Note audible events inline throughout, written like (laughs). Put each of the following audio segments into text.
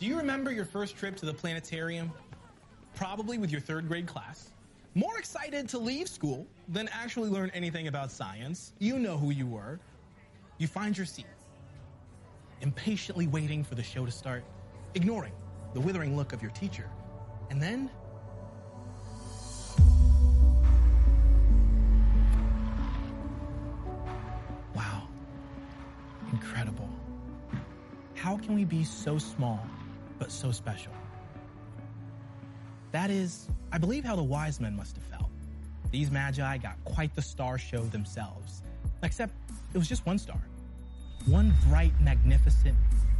Do you remember your first trip to the planetarium? Probably with your third grade class. More excited to leave school than actually learn anything about science. You know who you were. You find your seat, impatiently waiting for the show to start, ignoring the withering look of your teacher. And then Wow. Incredible. How can we be so small, but so special? That is, I believe, how the wise men must have felt. These magi got quite the star show themselves, except it was just one star. One bright, magnificent,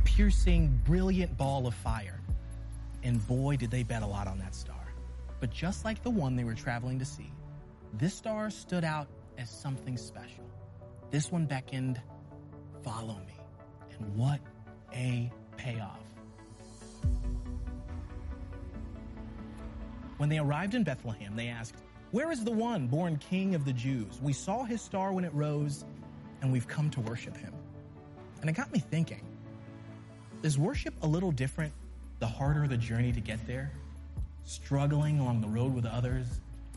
piercing, brilliant ball of fire. And boy, did they bet a lot on that star. But just like the one they were traveling to see, this star stood out as something special. This one beckoned, follow me. And what a payoff. When they arrived in Bethlehem, they asked, Where is the one born king of the Jews? We saw his star when it rose, and we've come to worship him. And it got me thinking is worship a little different the harder the journey to get there? Struggling along the road with others?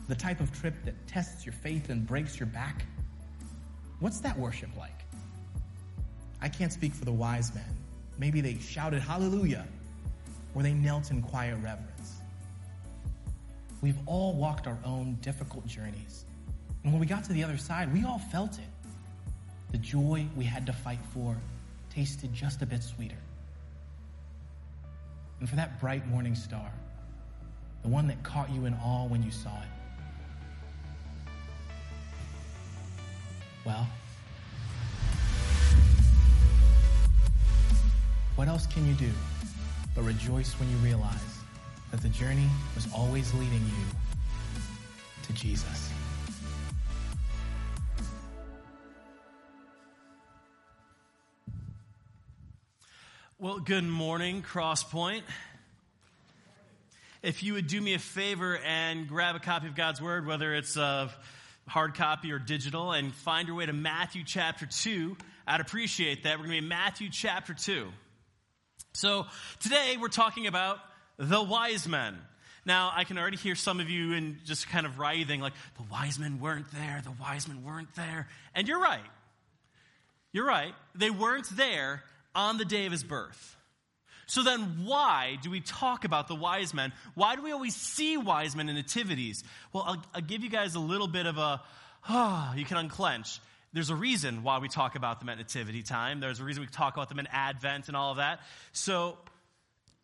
The type of trip that tests your faith and breaks your back? What's that worship like? I can't speak for the wise men. Maybe they shouted hallelujah, or they knelt in quiet reverence. We've all walked our own difficult journeys. And when we got to the other side, we all felt it. The joy we had to fight for tasted just a bit sweeter. And for that bright morning star, the one that caught you in awe when you saw it, well, what else can you do but rejoice when you realize that the journey was always leading you to Jesus? Well, good morning, Crosspoint. If you would do me a favor and grab a copy of God's Word, whether it's a hard copy or digital, and find your way to Matthew chapter 2, I'd appreciate that. We're going to be in Matthew chapter 2. So today we're talking about the wise men. Now, I can already hear some of you in just kind of writhing, like, the wise men weren't there, the wise men weren't there. And you're right. You're right. They weren't there on the day of his birth. So then, why do we talk about the wise men? Why do we always see wise men in nativities? Well, I'll, I'll give you guys a little bit of a, oh, (sighs) you can unclench. There's a reason why we talk about them at nativity time. There's a reason we talk about them in Advent and all of that. So,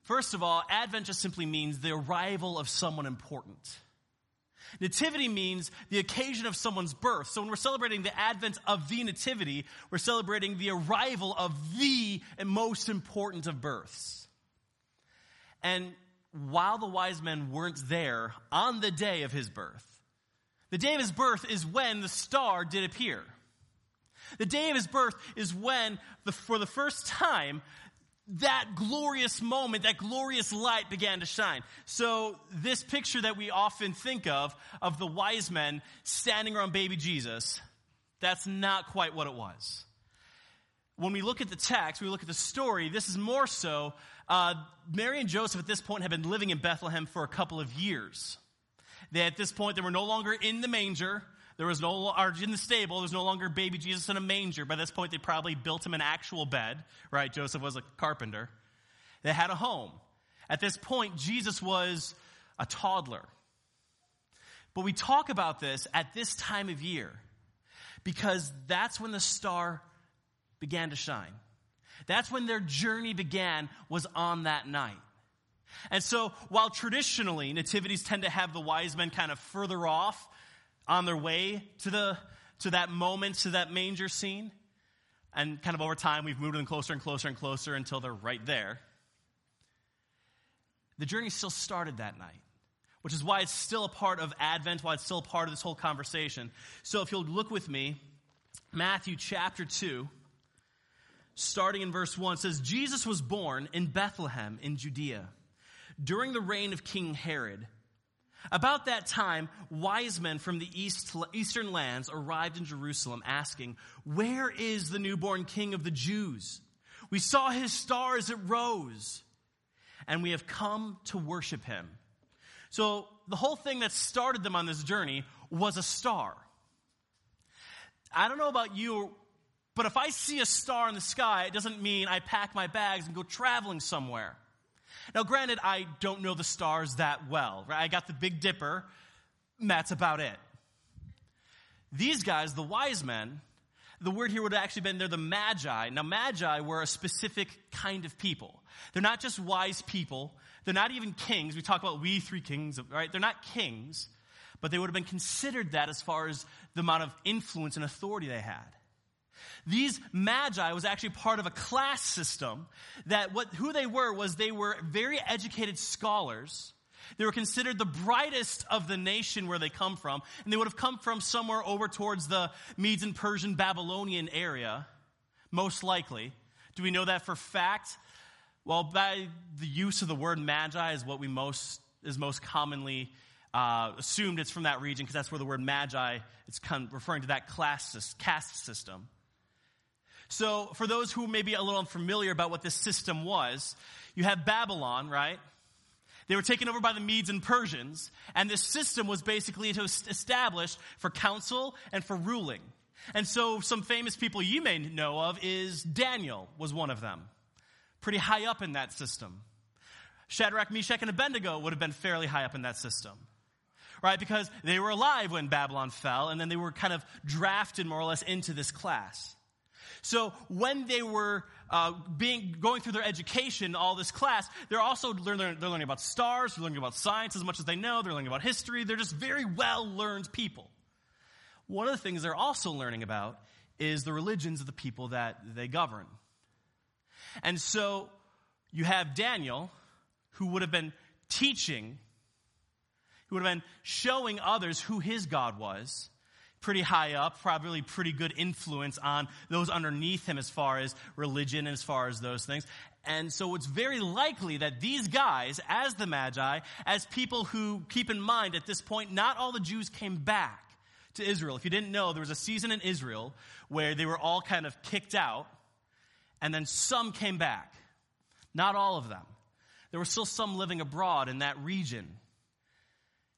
first of all, Advent just simply means the arrival of someone important. Nativity means the occasion of someone's birth. So when we're celebrating the advent of the nativity, we're celebrating the arrival of the most important of births. And while the wise men weren't there on the day of his birth, the day of his birth is when the star did appear. The day of his birth is when, the, for the first time, that glorious moment, that glorious light began to shine. So, this picture that we often think of, of the wise men standing around baby Jesus, that's not quite what it was. When we look at the text, we look at the story, this is more so. Uh, Mary and Joseph at this point have been living in Bethlehem for a couple of years. They, at this point, they were no longer in the manger. There was no, or in the stable, there was no longer baby Jesus in a manger. By this point, they probably built him an actual bed, right? Joseph was a carpenter. They had a home. At this point, Jesus was a toddler. But we talk about this at this time of year because that's when the star began to shine. That's when their journey began, was on that night. And so, while traditionally nativities tend to have the wise men kind of further off on their way to, the, to that moment, to that manger scene. And kind of over time, we've moved them closer and closer and closer until they're right there. The journey still started that night, which is why it's still a part of Advent, why it's still a part of this whole conversation. So if you'll look with me, Matthew chapter 2, starting in verse 1, says, Jesus was born in Bethlehem in Judea during the reign of King Herod. About that time, wise men from the east, eastern lands arrived in Jerusalem asking, Where is the newborn king of the Jews? We saw his star as it rose, and we have come to worship him. So, the whole thing that started them on this journey was a star. I don't know about you, but if I see a star in the sky, it doesn't mean I pack my bags and go traveling somewhere. Now, granted, I don't know the stars that well. Right? I got the Big Dipper, that's about it. These guys, the wise men, the word here would have actually been they're the magi. Now, magi were a specific kind of people. They're not just wise people. They're not even kings. We talk about we three kings, right? They're not kings, but they would have been considered that as far as the amount of influence and authority they had. These magi was actually part of a class system that what, who they were was they were very educated scholars. They were considered the brightest of the nation where they come from, and they would have come from somewhere over towards the Medes and Persian Babylonian area, most likely. Do we know that for fact? Well, by the use of the word magi is what we most is most commonly uh, assumed it's from that region because that's where the word magi is referring to that class caste system. So, for those who may be a little unfamiliar about what this system was, you have Babylon, right? They were taken over by the Medes and Persians, and this system was basically established for counsel and for ruling. And so, some famous people you may know of is Daniel was one of them, pretty high up in that system. Shadrach, Meshach, and Abednego would have been fairly high up in that system right? Because they were alive when Babylon fell, and then they were kind of drafted more or less into this class. So when they were uh, being going through their education, all this class, they're also learning, they're learning about stars, they're learning about science as much as they know, they're learning about history. They're just very well learned people. One of the things they're also learning about is the religions of the people that they govern. And so you have Daniel, who would have been teaching, who would have been showing others who his God was pretty high up, probably pretty good influence on those underneath him as far as religion and as far as those things. And so it's very likely that these guys, as the Magi, as people who keep in mind at this point, not all the Jews came back to Israel. If you didn't know, there was a season in Israel where they were all kind of kicked out, and then some came back. Not all of them. There were still some living abroad in that region.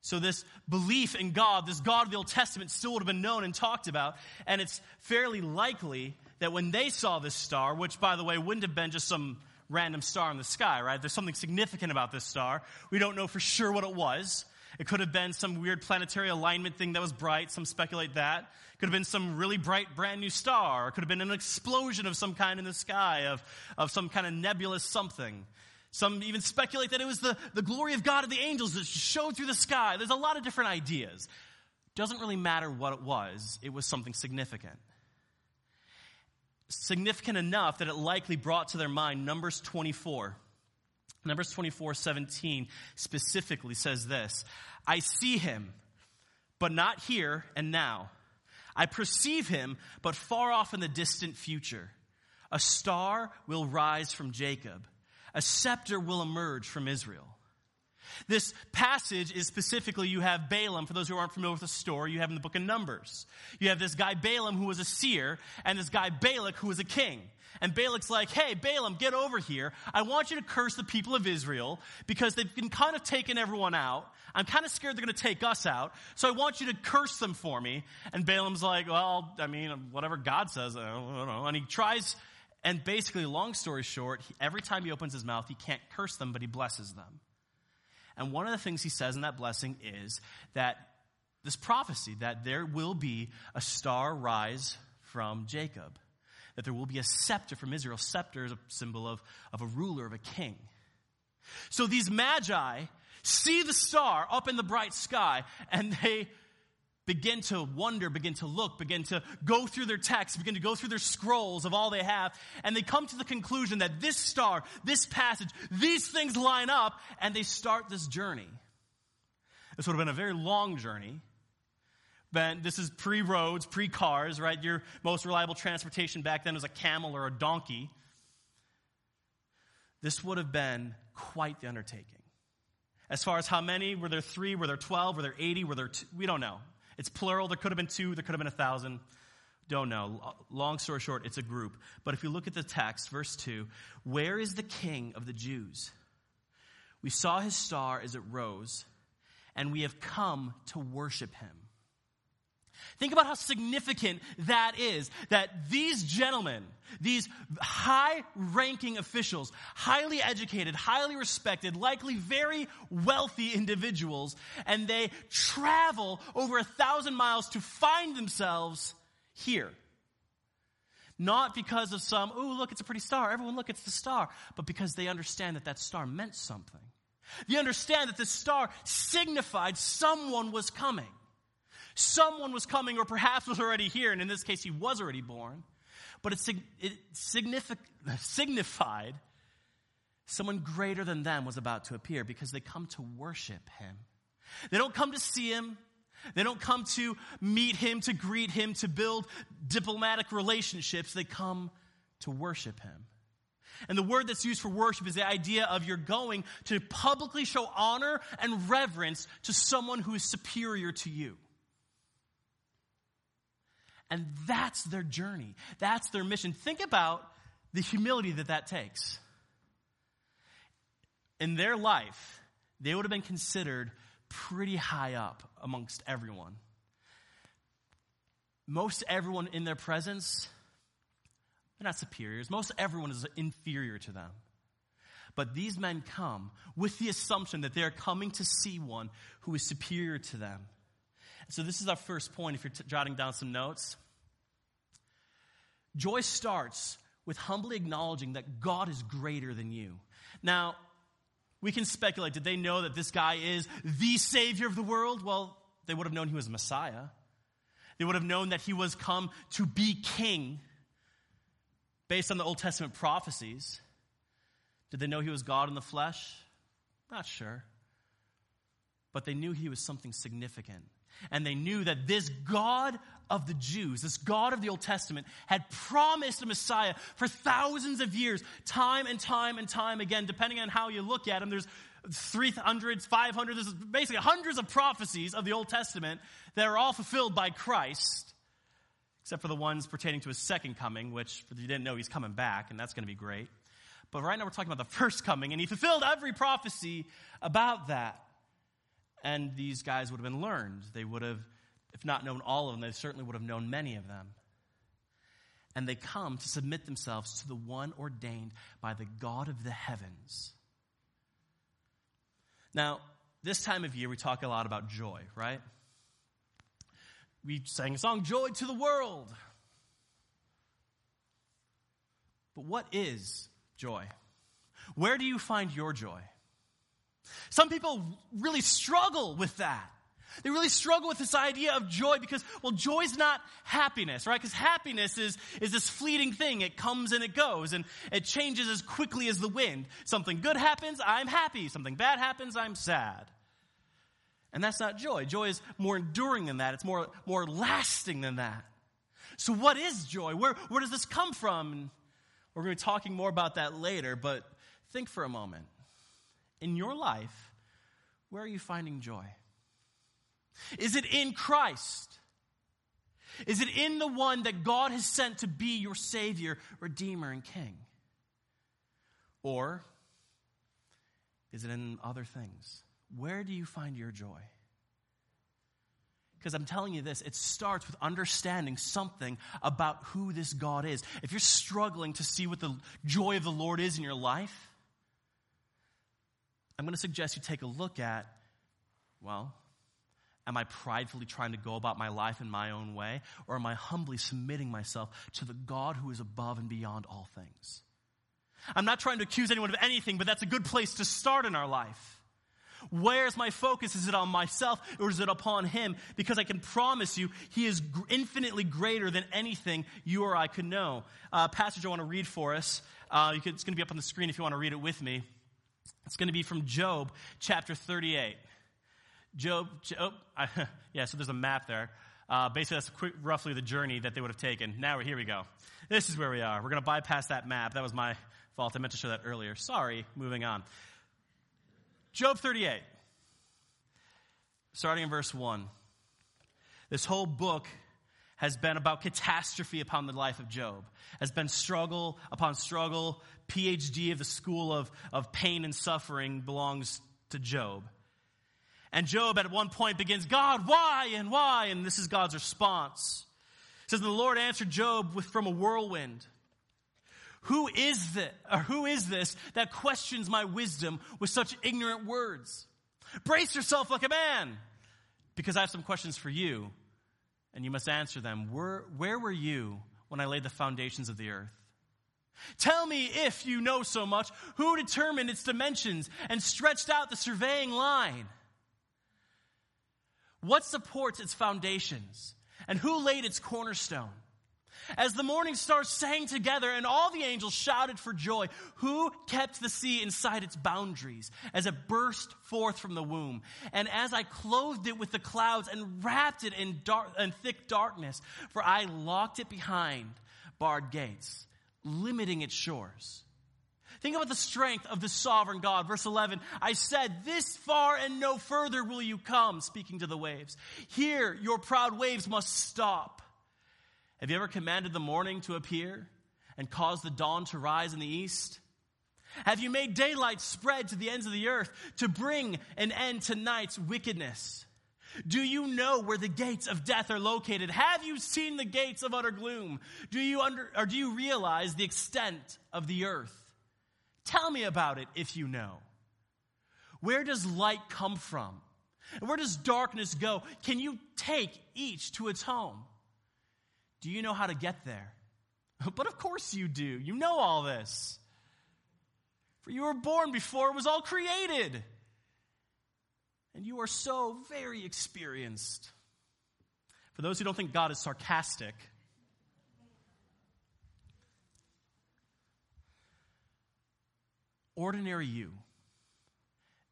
So, this belief in God, this God of the Old Testament, still would have been known and talked about. And it's fairly likely that when they saw this star, which, by the way, wouldn't have been just some random star in the sky, right? There's something significant about this star. We don't know for sure what it was. It could have been some weird planetary alignment thing that was bright. Some speculate that. It could have been some really bright brand new star. It could have been an explosion of some kind in the sky, of, of some kind of nebulous something. Some even speculate that it was the, the glory of God of the angels that showed through the sky. There's a lot of different ideas. Doesn't really matter what it was, it was something significant. Significant enough that it likely brought to their mind Numbers 24. Numbers 24, 17 specifically says this I see him, but not here and now. I perceive him, but far off in the distant future. A star will rise from Jacob a scepter will emerge from Israel. This passage is specifically, you have Balaam. For those who aren't familiar with the story, you have in the book of Numbers. You have this guy Balaam who was a seer, and this guy Balak who was a king. And Balak's like, hey, Balaam, get over here. I want you to curse the people of Israel because they've been kind of taking everyone out. I'm kind of scared they're going to take us out. So I want you to curse them for me. And Balaam's like, well, I mean, whatever God says, I don't know. And he tries and basically, long story short, every time he opens his mouth, he can't curse them, but he blesses them. And one of the things he says in that blessing is that this prophecy that there will be a star rise from Jacob, that there will be a scepter from Israel. Scepter is a symbol of, of a ruler, of a king. So these magi see the star up in the bright sky, and they begin to wonder, begin to look, begin to go through their texts, begin to go through their scrolls of all they have, and they come to the conclusion that this star, this passage, these things line up, and they start this journey. This would have been a very long journey. But this is pre roads, pre cars, right? Your most reliable transportation back then was a camel or a donkey. This would have been quite the undertaking. As far as how many, were there three, were there 12, were there 80, were there two? We don't know. It's plural. There could have been two, there could have been a thousand. Don't know. Long story short, it's a group. But if you look at the text, verse 2, where is the king of the Jews? We saw his star as it rose, and we have come to worship him. Think about how significant that is. That these gentlemen, these high ranking officials, highly educated, highly respected, likely very wealthy individuals, and they travel over a thousand miles to find themselves here. Not because of some, oh, look, it's a pretty star. Everyone, look, it's the star. But because they understand that that star meant something. They understand that the star signified someone was coming. Someone was coming, or perhaps was already here, and in this case, he was already born. But it, it signified someone greater than them was about to appear because they come to worship him. They don't come to see him. They don't come to meet him, to greet him, to build diplomatic relationships. They come to worship him. And the word that's used for worship is the idea of you're going to publicly show honor and reverence to someone who is superior to you. And that's their journey. That's their mission. Think about the humility that that takes. In their life, they would have been considered pretty high up amongst everyone. Most everyone in their presence, they're not superiors. Most everyone is inferior to them. But these men come with the assumption that they're coming to see one who is superior to them. So, this is our first point if you're t- jotting down some notes. Joy starts with humbly acknowledging that God is greater than you. Now, we can speculate did they know that this guy is the Savior of the world? Well, they would have known he was Messiah. They would have known that he was come to be king based on the Old Testament prophecies. Did they know he was God in the flesh? Not sure. But they knew he was something significant. And they knew that this God of the Jews, this God of the Old Testament, had promised a Messiah for thousands of years, time and time and time again, depending on how you look at him. There's 300, 500, there's basically hundreds of prophecies of the Old Testament that are all fulfilled by Christ, except for the ones pertaining to his second coming, which, if you didn't know, he's coming back, and that's going to be great. But right now we're talking about the (laughs) first coming, and he fulfilled every prophecy about that. And these guys would have been learned. They would have if not known all of them, they certainly would have known many of them. And they come to submit themselves to the one ordained by the God of the heavens. Now, this time of year, we talk a lot about joy, right? We sang a song, Joy to the World. But what is joy? Where do you find your joy? Some people really struggle with that. They really struggle with this idea of joy because, well, joy's not happiness, right? Because happiness is, is this fleeting thing. It comes and it goes and it changes as quickly as the wind. Something good happens, I'm happy. Something bad happens, I'm sad. And that's not joy. Joy is more enduring than that. It's more, more lasting than that. So what is joy? Where, where does this come from? We're going to be talking more about that later, but think for a moment. In your life, where are you finding joy? Is it in Christ? Is it in the one that God has sent to be your Savior, Redeemer, and King? Or is it in other things? Where do you find your joy? Because I'm telling you this, it starts with understanding something about who this God is. If you're struggling to see what the joy of the Lord is in your life, I'm going to suggest you take a look at, well, Am I pridefully trying to go about my life in my own way? Or am I humbly submitting myself to the God who is above and beyond all things? I'm not trying to accuse anyone of anything, but that's a good place to start in our life. Where's my focus? Is it on myself or is it upon Him? Because I can promise you, He is infinitely greater than anything you or I could know. Uh, passage I want to read for us. Uh, it's going to be up on the screen if you want to read it with me. It's going to be from Job chapter 38. Job, Job I, (laughs) yeah, so there's a map there. Uh, basically, that's quick, roughly the journey that they would have taken. Now, here we go. This is where we are. We're going to bypass that map. That was my fault. I meant to show that earlier. Sorry. Moving on. Job 38, starting in verse 1. This whole book has been about catastrophe upon the life of Job, has been struggle upon struggle. PhD of the school of, of pain and suffering belongs to Job. And Job at one point begins, God, why and why? And this is God's response. It says, The Lord answered Job with, from a whirlwind. Who is this, or who is this that questions my wisdom with such ignorant words? Brace yourself like a man, because I have some questions for you, and you must answer them. Where, where were you when I laid the foundations of the earth? Tell me if you know so much, who determined its dimensions and stretched out the surveying line? What supports its foundations? And who laid its cornerstone? As the morning stars sang together and all the angels shouted for joy, who kept the sea inside its boundaries as it burst forth from the womb? And as I clothed it with the clouds and wrapped it in, dark, in thick darkness, for I locked it behind barred gates, limiting its shores. Think about the strength of the sovereign God. Verse 11, I said, This far and no further will you come, speaking to the waves. Here, your proud waves must stop. Have you ever commanded the morning to appear and caused the dawn to rise in the east? Have you made daylight spread to the ends of the earth to bring an end to night's wickedness? Do you know where the gates of death are located? Have you seen the gates of utter gloom? Do you under, or do you realize the extent of the earth? Tell me about it if you know. Where does light come from? And where does darkness go? Can you take each to its home? Do you know how to get there? (laughs) But of course you do. You know all this. For you were born before it was all created. And you are so very experienced. For those who don't think God is sarcastic, ordinary you,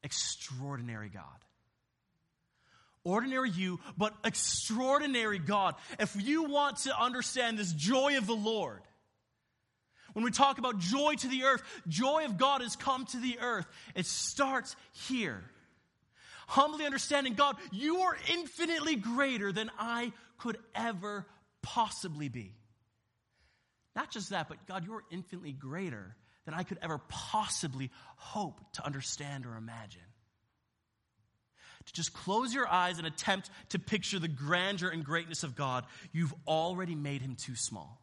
extraordinary God ordinary you, but extraordinary God. If you want to understand this joy of the Lord, when we talk about joy to the earth, joy of God has come to the earth. It starts here. Humbly understanding, God, you are infinitely greater than I could ever possibly be. Not just that, but God, you are infinitely greater than I could ever possibly hope to understand or imagine to just close your eyes and attempt to picture the grandeur and greatness of God, you've already made him too small.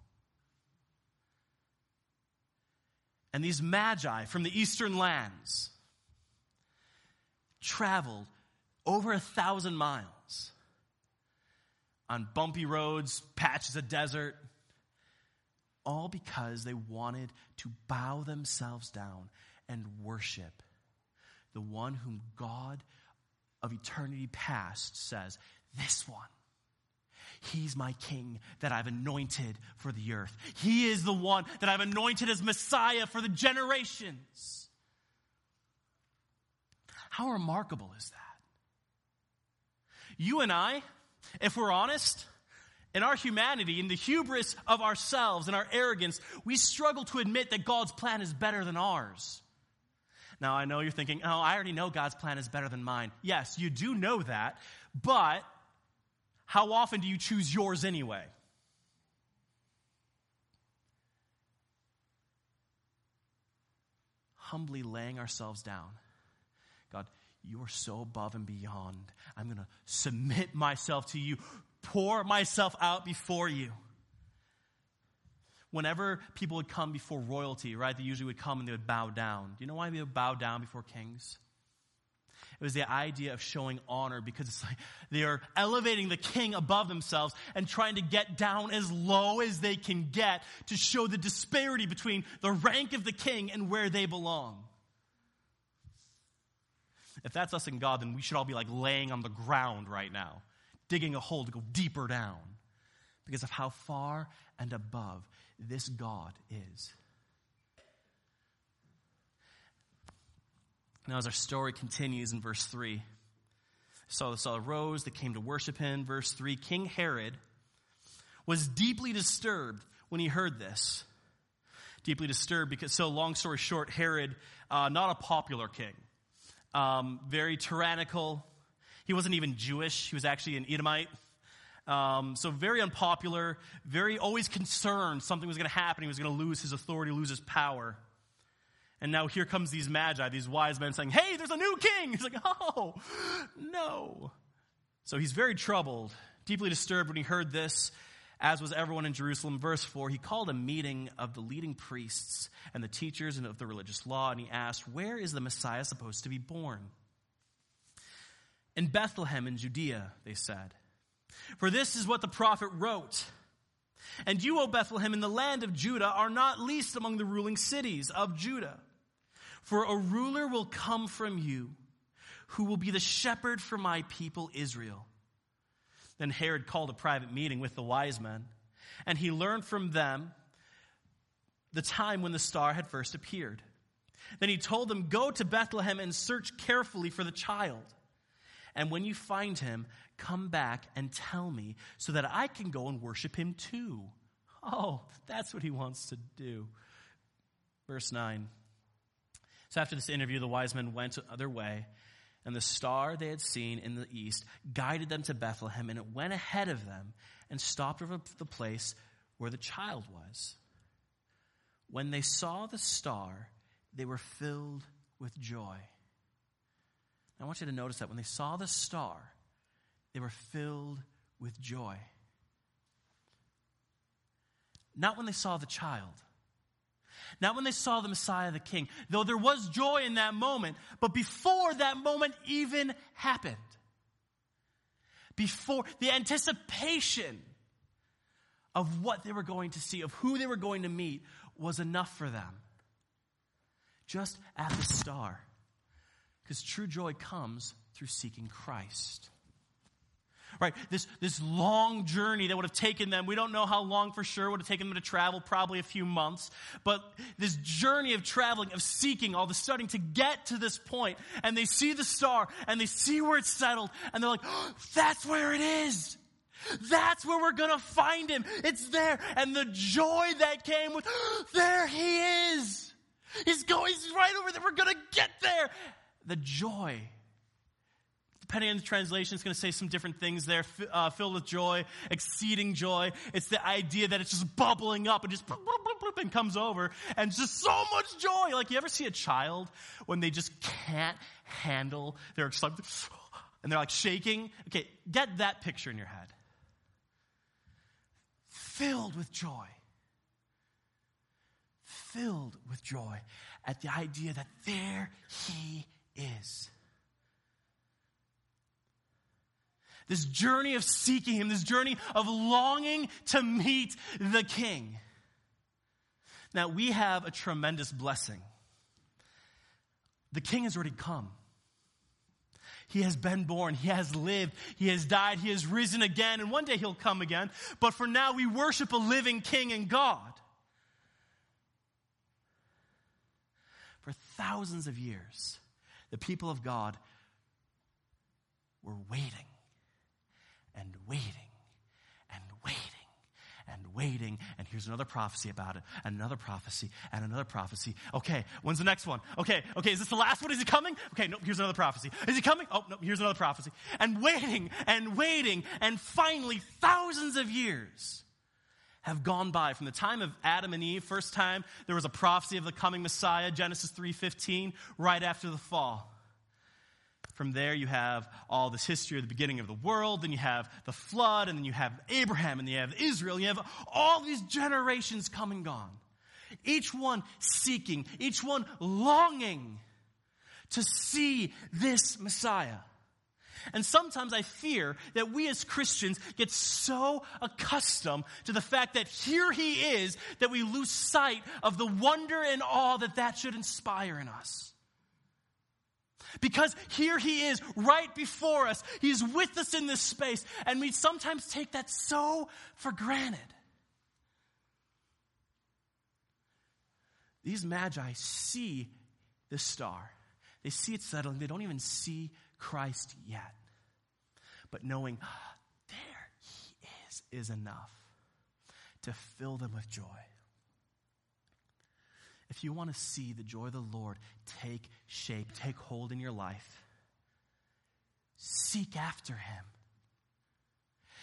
And these magi from the eastern lands traveled over a thousand miles on bumpy roads, patches of desert, all because they wanted to bow themselves down and worship the one whom God of eternity past says, This one, He's my king that I've anointed for the earth. He is the one that I've anointed as Messiah for the generations. How remarkable is that? You and I, if we're honest, in our humanity, in the hubris of ourselves and our arrogance, we struggle to admit that God's plan is better than ours. Now, I know you're thinking, oh, I already know God's plan is better than mine. Yes, you do know that, but how often do you choose yours anyway? Humbly laying ourselves down. God, you are so above and beyond. I'm going to submit myself to you, pour myself out before you whenever people would come before royalty, right, they usually would come and they would bow down. Do you know why they would bow down before kings? It was the idea of showing honor because it's like they are elevating the king above themselves and trying to get down as low as they can get to show the disparity between the rank of the king and where they belong. If that's us and God, then we should all be like laying on the ground right now, digging a hole to go deeper down because of how far and above this God is. Now, as our story continues in verse 3, Saul, Saul rose, they came to worship him. Verse 3 King Herod was deeply disturbed when he heard this. Deeply disturbed because, so long story short, Herod, uh, not a popular king, um, very tyrannical. He wasn't even Jewish, he was actually an Edomite. Um, so very unpopular, very always concerned something was going to happen. He was going to lose his authority, lose his power. And now here comes these magi, these wise men saying, Hey, there's a new king. (laughs) He's like, Oh, no. So he's very troubled, deeply disturbed when he heard this, as was everyone in Jerusalem. Verse 4 He called a meeting of the leading priests and the teachers and of the religious law, and he asked, Where is the Messiah supposed to be born? In Bethlehem in Judea, they said. For this is what the prophet wrote. And you, O Bethlehem, in the land of Judah, are not least among the ruling cities of Judah. For a ruler will come from you who will be the shepherd for my people Israel. Then Herod called a private meeting with the wise men, and he learned from them the time when the star had first appeared. Then he told them, Go to Bethlehem and search carefully for the child. And when you find him, come back and tell me so that I can go and worship him too. Oh, that's what he wants to do. Verse 9. So after this interview, the wise men went their way, and the star they had seen in the east guided them to Bethlehem, and it went ahead of them and stopped over the place where the child was. When they saw the star, they were filled with joy. I want you to notice that when they saw the star, they were filled with joy. Not when they saw the child. Not when they saw the Messiah, the King, though there was joy in that moment, but before that moment even happened. Before the anticipation of what they were going to see, of who they were going to meet, was enough for them. Just at the star. Because true joy comes through seeking Christ. Right? This, this long journey that would have taken them, we don't know how long for sure would have taken them to travel, probably a few months. But this journey of traveling, of seeking, all the studying to get to this point, and they see the star and they see where it's settled, and they're like, oh, that's where it is. That's where we're gonna find him. It's there. And the joy that came with, oh, there he is. He's going, he's right over there. We're gonna get there the joy. Depending on the translation, it's going to say some different things there. Uh, filled with joy, exceeding joy. It's the idea that it's just bubbling up and just bloop, bloop, bloop, and comes over, and just so much joy. Like you ever see a child when they just can't handle their excitement and they're like shaking? Okay, get that picture in your head. Filled with joy. Filled with joy at the idea that there he is. This journey of seeking Him, this journey of longing to meet the King. Now, we have a tremendous blessing. The King has already come. He has been born. He has lived. He has died. He has risen again. And one day he'll come again. But for now, we worship a living King and God. For thousands of years, the people of God were waiting and waiting and waiting and waiting. And here's another prophecy about it, and another prophecy, and another prophecy. Okay, when's the next one? Okay, okay, is this the last one? Is he coming? Okay, no, here's another prophecy. Is he coming? Oh, no, here's another prophecy. And waiting and waiting, and finally, thousands of years have gone by. From the time of Adam and Eve first time there was a prophecy of the coming Messiah Genesis 3:15 right after the fall. From there you have all this history of the beginning of the world then you have the flood and then you have Abraham and you have Israel you have all these generations come and gone. Each one seeking each one longing to see this Messiah and sometimes I fear that we as Christians get so accustomed to the fact that here he is that we lose sight of the wonder and awe that that should inspire in us. Because here he is right before us. He's with us in this space. And we sometimes take that so for granted. These magi see the star. They see it settling. They don't even see Christ yet. But knowing ah, there he is, is enough to fill them with joy. If you want to see the joy of the Lord take shape, take hold in your life, seek after him.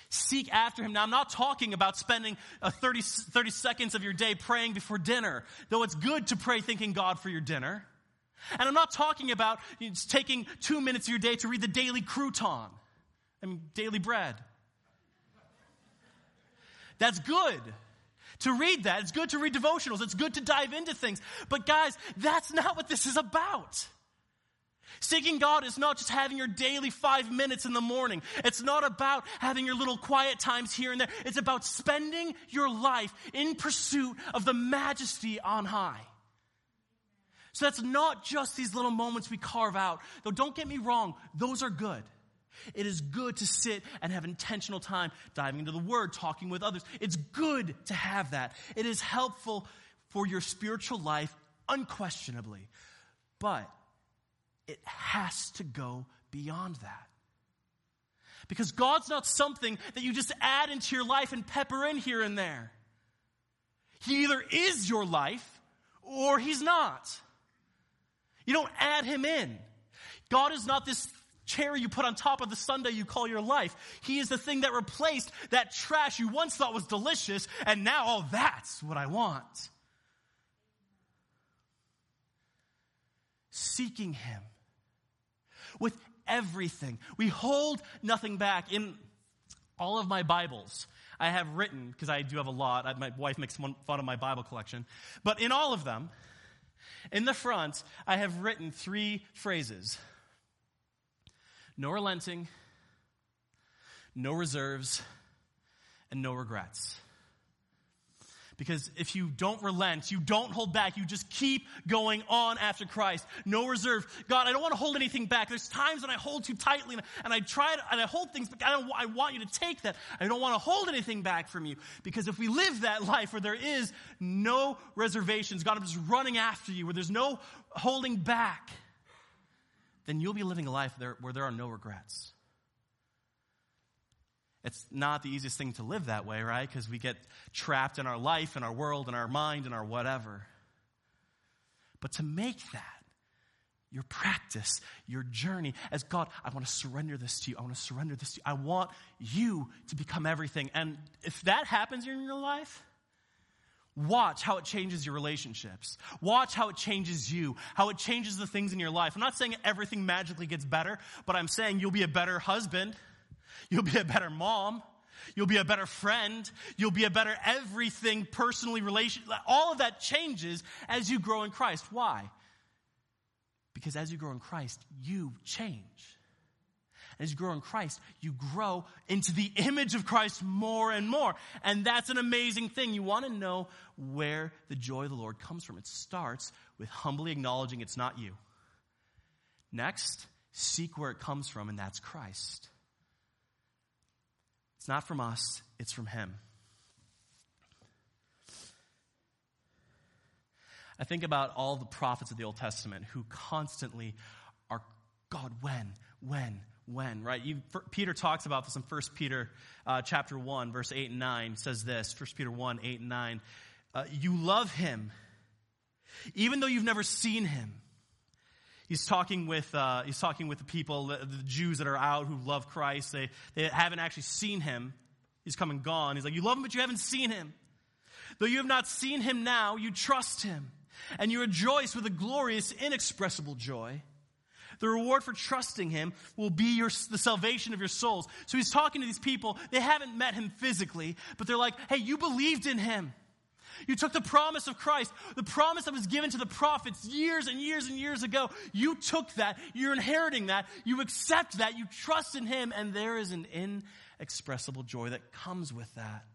Seek after him. Now, I'm not talking about spending 30, 30 seconds of your day praying before dinner, though it's good to pray thanking God for your dinner. And I'm not talking about taking two minutes of your day to read the daily crouton, I mean, daily bread. That's good to read that. It's good to read devotionals. It's good to dive into things. But guys, that's not what this is about. Seeking God is not just having your daily five minutes in the morning. It's not about having your little quiet times here and there. It's about spending your life in pursuit of the majesty on high. So that's not just these little moments we carve out. Though don't get me wrong, those are good. It is good to sit and have intentional time diving into the Word, talking with others. It's good to have that. It is helpful for your spiritual life, unquestionably. But it has to go beyond that. Because God's not something that you just add into your life and pepper in here and there. He either is your life or He's not. You don't add Him in. God is not this cherry you put on top of the sundae you call your life. He is the thing that replaced that trash you once thought was delicious, and now, oh, that's what I want. Seeking Him with everything. We hold nothing back. In all of my Bibles, I have written, because I do have a lot, my wife makes fun of my Bible collection, but in all of them, in the front, I have written three phrases no relenting, no reserves, and no regrets. Because if you don't relent, you don't hold back, you just keep going on after Christ. No reserve. God, I don't want to hold anything back. There's times when I hold too tightly and I try to, and I hold things, but I, don't, I want you to take that. I don't want to hold anything back from you. Because if we live that life where there is no reservations, God, I'm just running after you, where there's no holding back, then you'll be living a life there, where there are no regrets. It's not the easiest thing to live that way, right? Because we get trapped in our life, in our world, in our mind, in our whatever. But to make that your practice, your journey, as God, I want to surrender this to you. I want to surrender this to you. I want you to become everything. And if that happens in your life, Watch how it changes your relationships. Watch how it changes you, how it changes the things in your life. I'm not saying everything magically gets better, but I'm saying you'll be a better husband. You'll be a better mom. You'll be a better friend. You'll be a better everything personally relation. All of that changes as you grow in Christ. Why? Because as you grow in Christ, you change as you grow in Christ, you grow into the image of Christ more and more. And that's an amazing thing. You want to know where the joy of the Lord comes from. It starts with humbly acknowledging it's not you. Next, seek where it comes from, and that's Christ. Not from us, it's from Him. I think about all the prophets of the Old Testament who constantly are God, when, when, when, right? You, Peter talks about this in 1 Peter uh, chapter 1, verse 8 and 9, says this, 1 Peter 1, 8 and 9. Uh, you love him, even though you've never seen him. He's talking with, uh, he's talking with the people, the, the, Jews that are out who love Christ. They, they haven't actually seen him. He's come and gone. He's like, you love him, but you haven't seen him. Though you have not seen him now, you trust him. And you rejoice with a glorious, inexpressible joy the reward for trusting him will be your, the salvation of your souls. So he's talking to these people. They haven't met him physically, but they're like, hey, you believed in him. You took the promise of Christ, the promise that was given to the prophets years and years and years ago. You took that. You're inheriting that. You accept that. You trust in Him, and there is an inexpressible joy that comes with that.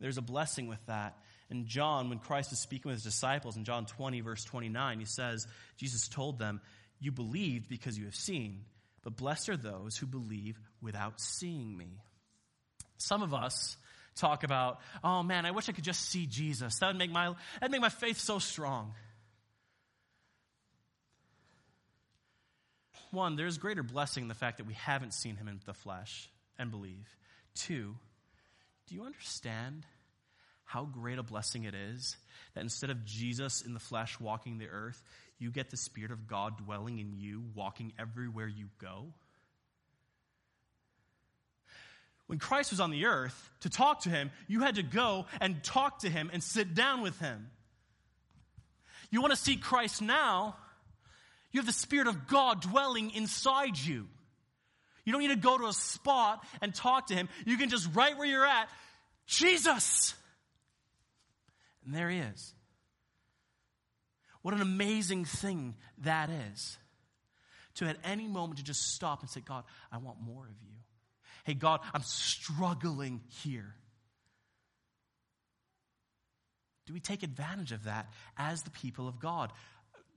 There's a blessing with that. And John, when Christ is speaking with his disciples in John 20, verse 29, he says, Jesus told them, you believed because you have seen, but blessed are those who believe without seeing me. Some of us talk about, oh man, I wish I could just see Jesus. That would make my, that'd make my faith so strong. One, there's greater blessing in the fact that we haven't seen him in the flesh and believe. Two, do you understand how great a blessing it is that instead of Jesus in the flesh walking the earth, you get the Spirit of God dwelling in you, walking everywhere you go? When Christ was on the earth, to talk to him, you had to go and talk to him and sit down with him. You want to see Christ now? You have the Spirit of God dwelling inside you. You don't need to go to a spot and talk to him. You can just, right where you're at, Jesus! And there he is. What an amazing thing that is. To at any moment to just stop and say, God, I want more of you. Hey, God, I'm struggling here. Do we take advantage of that as the people of God?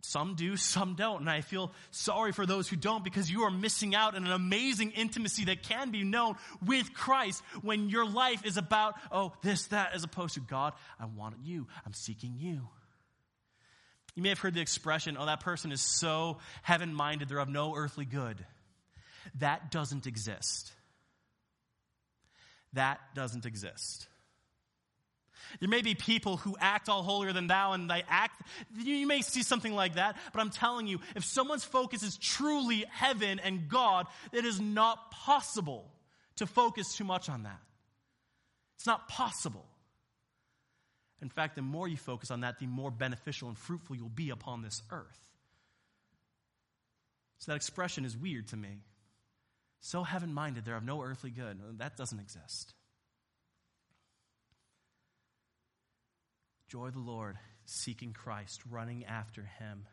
Some do, some don't. And I feel sorry for those who don't because you are missing out on an amazing intimacy that can be known with Christ when your life is about, oh, this, that, as opposed to God, I want you. I'm seeking you. You may have heard the expression, oh, that person is so heaven minded, they're of no earthly good. That doesn't exist. That doesn't exist. There may be people who act all holier than thou and they act, you may see something like that, but I'm telling you, if someone's focus is truly heaven and God, it is not possible to focus too much on that. It's not possible. In fact, the more you focus on that, the more beneficial and fruitful you'll be upon this earth. So that expression is weird to me. So heaven minded, they're of no earthly good. That doesn't exist. Joy of the Lord, seeking Christ, running after him.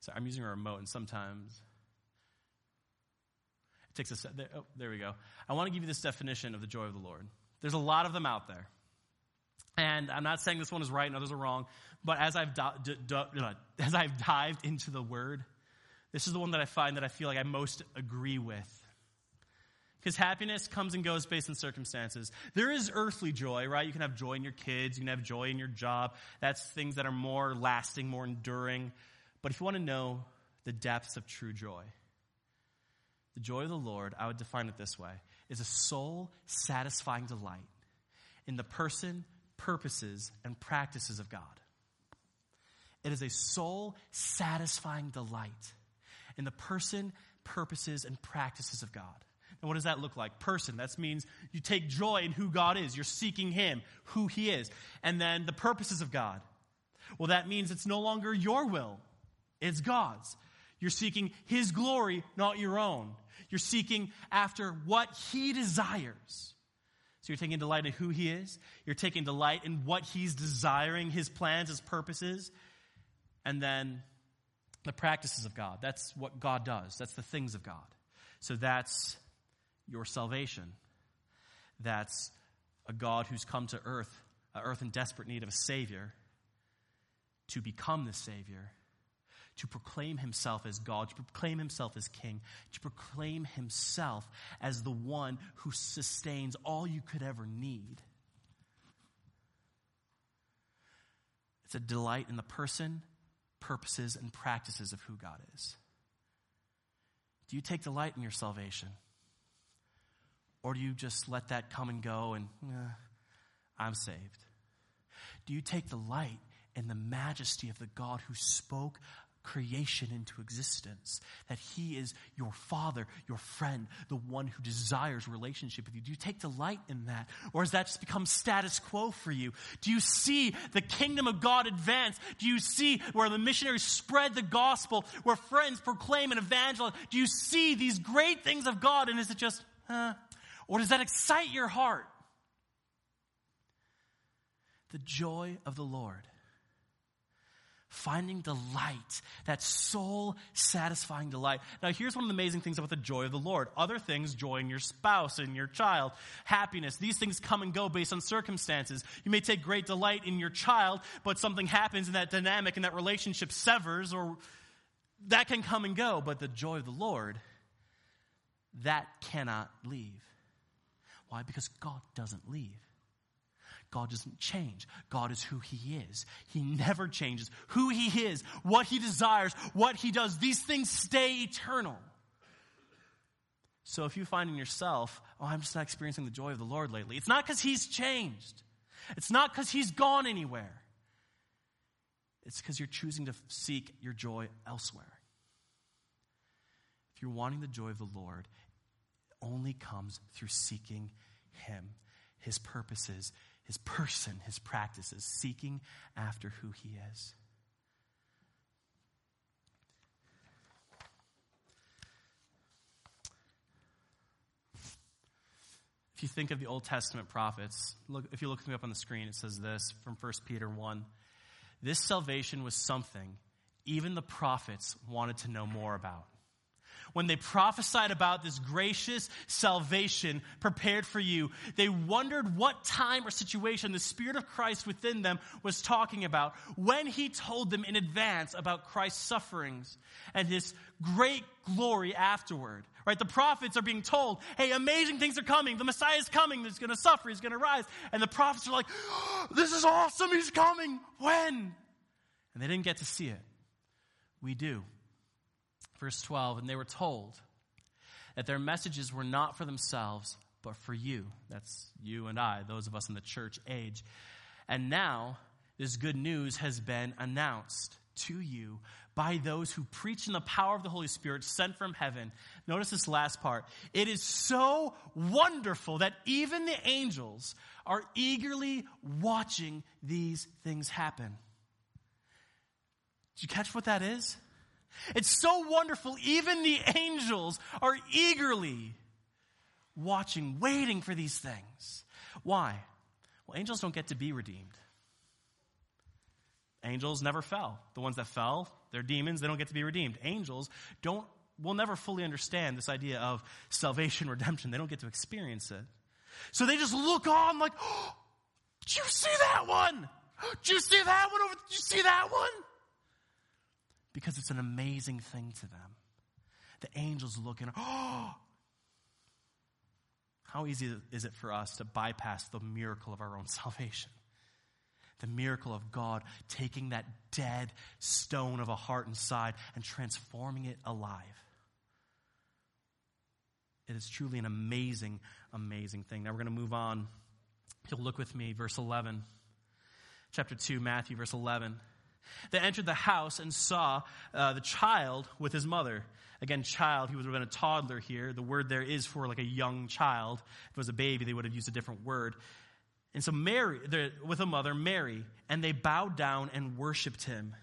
So I'm using a remote, and sometimes it takes a. set. oh, there we go. I want to give you this definition of the joy of the Lord. There's a lot of them out there. And I'm not saying this one is right and others are wrong, but as I've, d- d- d- (laughs) as I've dived into the word, this is the one that I find that I feel like I most agree with. Because happiness comes and goes based on circumstances. There is earthly joy, right? You can have joy in your kids, you can have joy in your job. That's things that are more lasting, more enduring. But if you want to know the depths of true joy, the joy of the Lord, I would define it this way, is a soul satisfying delight in the person, purposes, and practices of God. It is a soul satisfying delight in the person, purposes, and practices of God. And what does that look like? Person, that means you take joy in who God is. You're seeking Him, who He is. And then the purposes of God. Well, that means it's no longer your will, it's God's. You're seeking His glory, not your own. You're seeking after what He desires. So you're taking delight in who He is. You're taking delight in what He's desiring, His plans, His purposes. And then the practices of God. That's what God does, that's the things of God. So that's your salvation. That's a God who's come to earth, earth in desperate need of a Savior, to become the Savior, to proclaim Himself as God, to proclaim Himself as King, to proclaim Himself as the one who sustains all you could ever need. It's a delight in the person purposes and practices of who God is? Do you take delight in your salvation? Or do you just let that come and go and, eh, I'm saved? Do you take delight in the majesty of the God who spoke creation into existence, that He is your Father, your friend, the one who desires relationship with you. Do you take delight in that? Or has that just become status quo for you? Do you see the kingdom of God advance? Do you see where the missionaries spread the gospel, where friends proclaim and evangelize? Do you see these great things of God? And is it just, huh? Or does that excite your heart? The joy of the Lord finding delight, that soul satisfying delight. Now, here's one of the amazing things about the joy of the Lord. Other things, joy in your spouse and your child, happiness, these things come and go based on circumstances. You may take great delight in your child, but something happens in that dynamic and that relationship severs, or that can come and go. But the joy of the Lord, that cannot leave. Why? Because God doesn't leave. God doesn't change. God is who He is. He never changes. Who He is, what He desires, what He does, these things stay eternal. So if you find in yourself, oh, I'm just not experiencing the joy of the Lord lately, it's not because He's changed. It's not because He's gone anywhere. It's because you're choosing to seek your joy elsewhere. If you're wanting the joy of the Lord, it only comes through seeking Him, His purposes, His person, His practices, seeking after who He is. If you think of the Old Testament prophets, look, if you look me up on the screen, it says this from 1 Peter 1. This salvation was something even the prophets wanted to know more about. When they prophesied about this gracious salvation prepared for you, they wondered what time or situation the Spirit of Christ within them was talking about when He told them in advance about Christ's sufferings and His great glory afterward. Right? The prophets are being told, hey, amazing things are coming. The Messiah is coming. He's going to suffer. He's going to rise. And the prophets are like, (gasps) this is awesome. He's coming. When? And they didn't get to see it. We do. Verse 12, and they were told that their messages were not for themselves, but for you. That's you and I, those of us in the church age. And now, this good news has been announced to you by those who preach in the power of the Holy Spirit sent from heaven. Notice this last part. It is so wonderful that even the angels are eagerly watching these things happen. Did you catch what that is? It's so wonderful, even the angels are eagerly watching, waiting for these things. Why? Well, angels don't get to be redeemed. Angels never fell. The ones that fell, they're demons, they don't get to be redeemed. Angels don't will never fully understand this idea of salvation, (laughs) redemption. They don't get to experience it. So they just look on like, oh, (gasps) did you see that one? (gasps) Did you see that one over? Did you see that one? Because it's an amazing thing to them. The angels looking, oh, how easy is it for us to bypass the miracle of our own (laughs) salvation? the miracle of God taking that dead stone of a heart inside and transforming it alive. It is truly an amazing, amazing thing. Now we're going to move on. You'll look with me, verse 11. Chapter 2, Matthew, verse 11. They entered the house and saw uh, the child with his mother. Again, child, he been a toddler here. The word there is for like a young child. If it was a baby, they would have used a different word. And so Mary, with a mother, Mary, and they bowed down and worshiped him.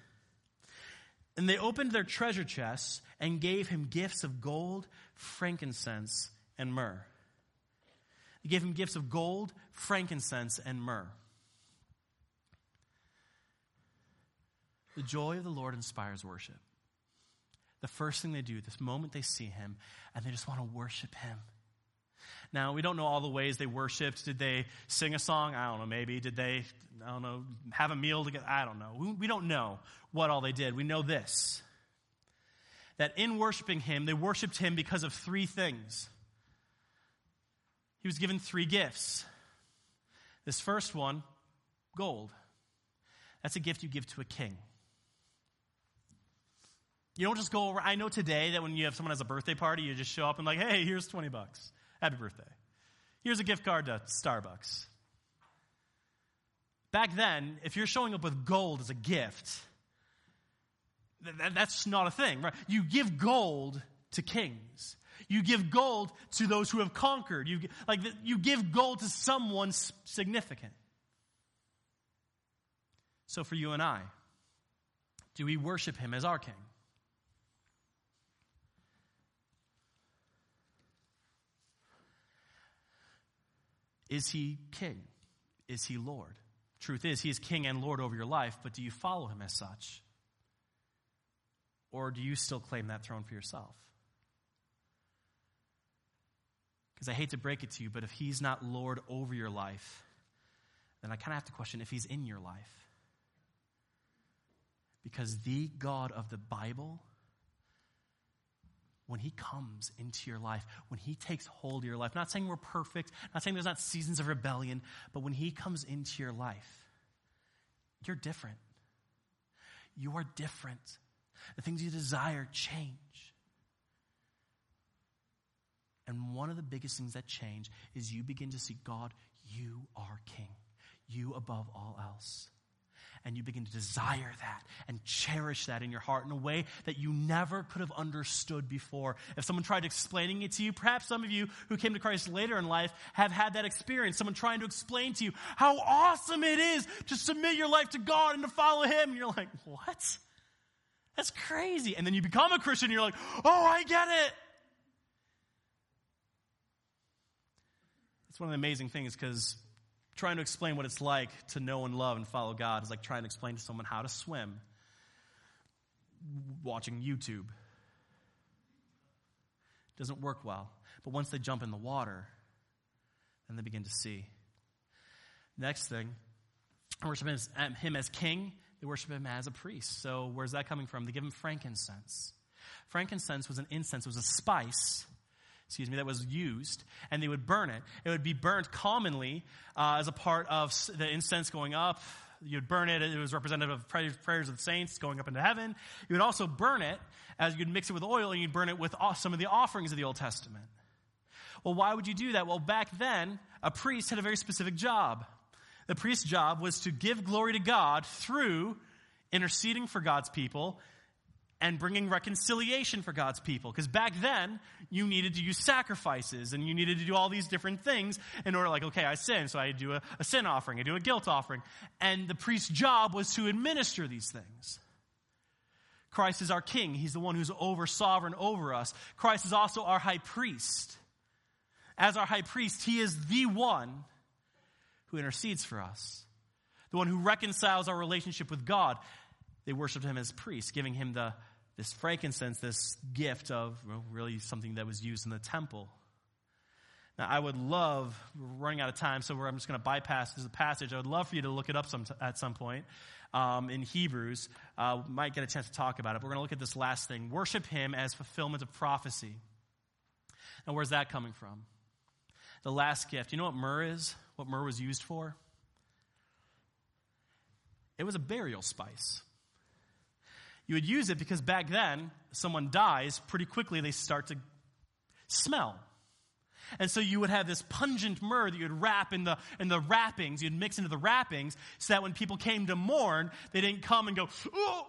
And they opened their treasure chests and gave him gifts of gold, frankincense, and myrrh. They gave him gifts of gold, frankincense, and myrrh. The joy of the Lord inspires worship. The first thing they do, this moment they see him, and they just want to worship him. Now, we don't know all the ways they worshiped. Did they sing a song? I don't know, maybe. Did they, I don't know, have a meal together? I don't know. We, we don't know what all they did. We know this that in worshiping him, they worshiped him because of three things. He was given three gifts. This first one, gold. That's a gift you give to a king. You don't just go over. I know today that when you have someone has a birthday party, you just show up and like, hey, here's 20 bucks. Happy birthday. Here's a gift card to Starbucks. Back then, if you're showing up with gold as a gift, th- that's not a thing, right? You give gold to kings. You give gold to those who have conquered. You, like, you give gold to someone significant. So for you and I, do we worship him as our king? Is he king? Is he Lord? Truth is, he is king and Lord over your life, but do you follow him as such? Or do you still claim that throne for yourself? Because I hate to break it to you, but if he's not Lord over your life, then I kind of have to question if he's in your life. Because the God of the Bible when he comes into your life, when he takes hold of your life, not saying we're perfect, not saying there's not seasons of rebellion, but when he comes into your life, you're different. You are different. The things you desire change. And one of the biggest things that change is you begin to see God, you are king. You above all else. And you begin to desire that and cherish that in your heart in a way that you never could have understood before. If someone tried explaining it to you, perhaps some of you who came to Christ later in life have had that experience. Someone trying to explain to you how awesome it is to submit your life to God and to follow Him. And you're like, what? That's crazy. And then you become a Christian and you're like, oh, I get it. It's one of the amazing things because trying to explain what it's like to know and love and follow God is like trying to explain to someone how to swim watching YouTube. Doesn't work well. But once they jump in the water, then they begin to see. Next thing, worship him as king, they worship him as a priest. So where's that coming from? They give him frankincense. Frankincense was an incense, it was a spice excuse me, that was used, and they would burn it. It would be burnt commonly uh, as a part of the incense going up. You'd burn it, it was representative of prayers of the saints going up into heaven. You would also burn it as you'd mix it with oil, and you'd burn it with some of the offerings of the Old Testament. Well, why would you do that? Well, back then, a priest had a very specific job. The priest's job was to give glory to God through interceding for God's people and bringing reconciliation for God's people. Because back then, you needed to use sacrifices and you needed to do all these different things in order, like, okay, I sin, so I do a, a sin offering, I do a guilt offering. And the priest's job was to administer these things. Christ is our king. He's the one who's over sovereign over us. Christ is also our high priest. As our high priest, he is the one who intercedes for us, the one who reconciles our relationship with God. They worshiped him as priest, giving him the this frankincense, this gift of well, really something that was used in the temple. Now, I would love, we're running out of time, so I'm just going to bypass this passage. I would love for you to look it up some, at some point um, in Hebrews. Uh, might get a chance to talk about it. But we're going to look at this last thing worship Him as fulfillment of prophecy. Now, where's that coming from? The last gift. You know what myrrh is? What myrrh was used for? It was a burial spice. You would use it because back then, someone dies, pretty quickly they start to smell. And so you would have this pungent myrrh that you'd wrap in the, in the wrappings, you'd mix into the wrappings, so that when people came to mourn, they didn't come and go, oh,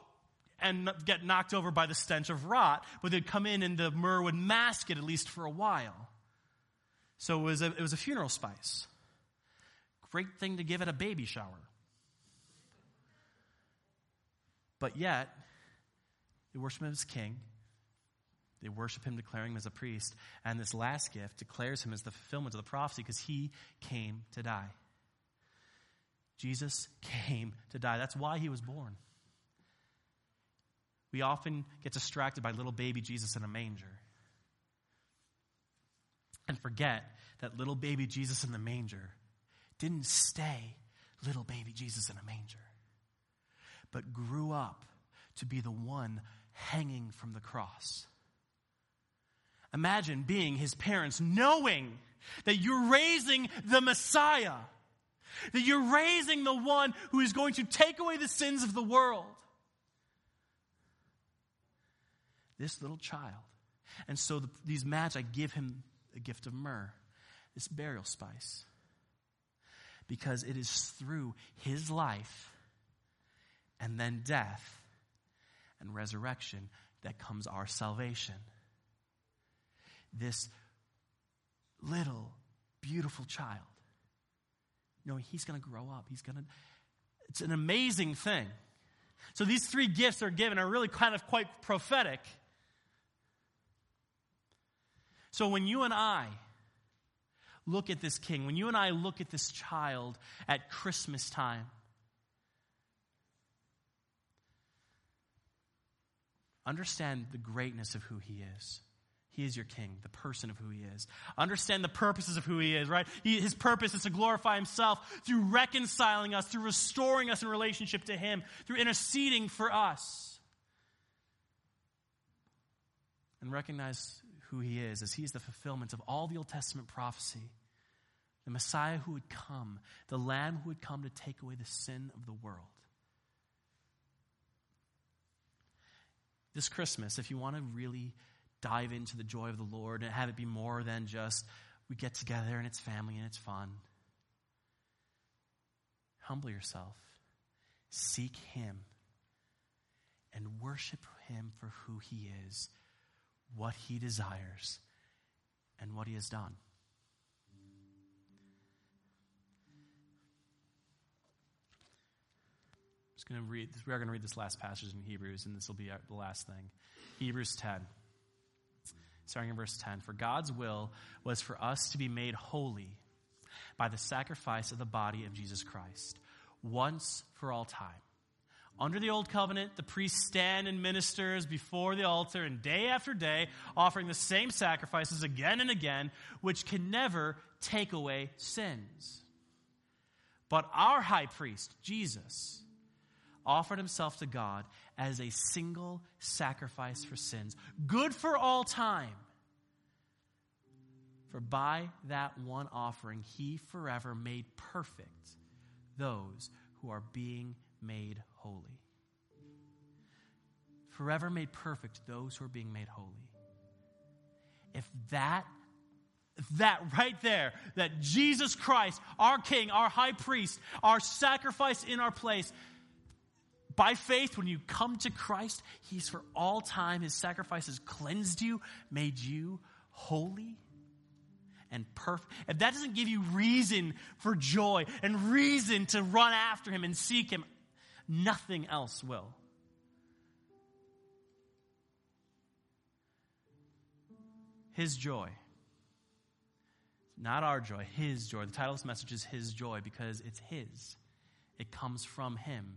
and get knocked over by the stench of rot, but they'd come in and the myrrh would mask it at least for a while. So it was a, it was a funeral spice. Great thing to give at a baby shower. But yet, they worship him as king. They worship him, declaring him as a priest. And this last gift declares him as the fulfillment of the prophecy because he came to die. Jesus came to die. That's why he was born. We often get distracted by little baby Jesus in a manger and forget that little baby Jesus in the manger didn't stay little baby Jesus in a manger, but grew up to be the one hanging from the cross. Imagine being his parents, knowing that you're raising the Messiah, that you're raising the one who is going to take away the sins of the world. This little child. And so the, these magi give him a gift of myrrh, this burial spice, because it is through his life and then death and resurrection that comes our salvation. This little, beautiful child, knowing he's going to grow up, he's going to, it's an amazing thing. So these three gifts are given are really kind of quite prophetic. So when you and I look at this king, when you and I look at this child at Christmas time, Understand the greatness of who he is. He is your king, the person of who he is. Understand the purposes of who he is, right? He, his purpose is to glorify himself through reconciling us, through restoring us in relationship to him, through interceding for us. And recognize who he is as he is the fulfillment of all the Old Testament prophecy. The Messiah who would come, the Lamb who would come to take away the sin of the world. This Christmas, if you want to really dive into the joy of the Lord and have it be more than just we get together and it's family and it's fun, humble yourself seek Him and worship Him for who He is, what He desires, and what He has done. Going to read. We are going to read this last passage in Hebrews, and this will be the last thing. Hebrews 10, starting in verse 10. For God's will was for us to be made holy by the sacrifice of the body of Jesus Christ, once for all time. Under the old covenant, the priest stand and ministers before the altar and day after day, offering the same sacrifices again and again, which can never take away sins. But our high priest, Jesus, offered himself to God as a single sacrifice for sins, good for all time. For by that one offering, he forever made perfect those who are being made holy. Forever made perfect those who are being made holy. If that that right there, that Jesus Christ, our King, our high priest, our sacrifice in our place, by faith, when you come to Christ, He's for all time. His sacrifice has cleansed you, made you holy and perfect. If that doesn't give you reason for joy and reason to run after Him and seek Him, nothing else will. His joy. Not our joy, His joy. The title of this message is His joy because it's His. It comes from Him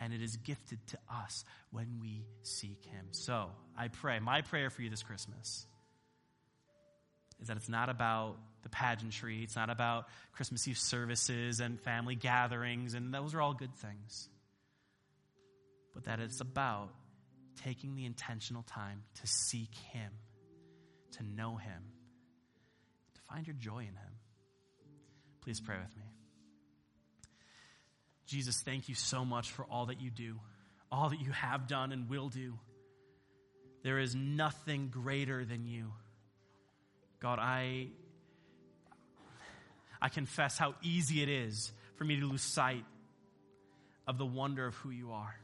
and it is gifted to us when we seek Him. So I pray, my prayer for you this Christmas is that it's not about the pageantry, it's not about Christmas Eve services and family gatherings, and those are all good things. But that it's about taking the intentional time to seek Him, to know Him, to find your joy in Him. Please pray with me. Jesus, thank you so much for all that you do, all that you have done and will do. There is nothing greater than you. God, I, I confess how easy it is for me to lose sight of the wonder of who you are.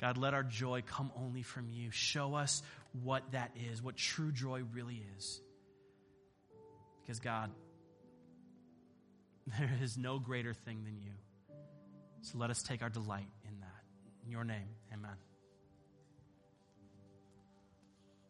God, let our joy come only from you. Show us what that is, what true joy really is. Because, God, (laughs) there is no greater thing than you. So let us take our delight in that. In your name, amen.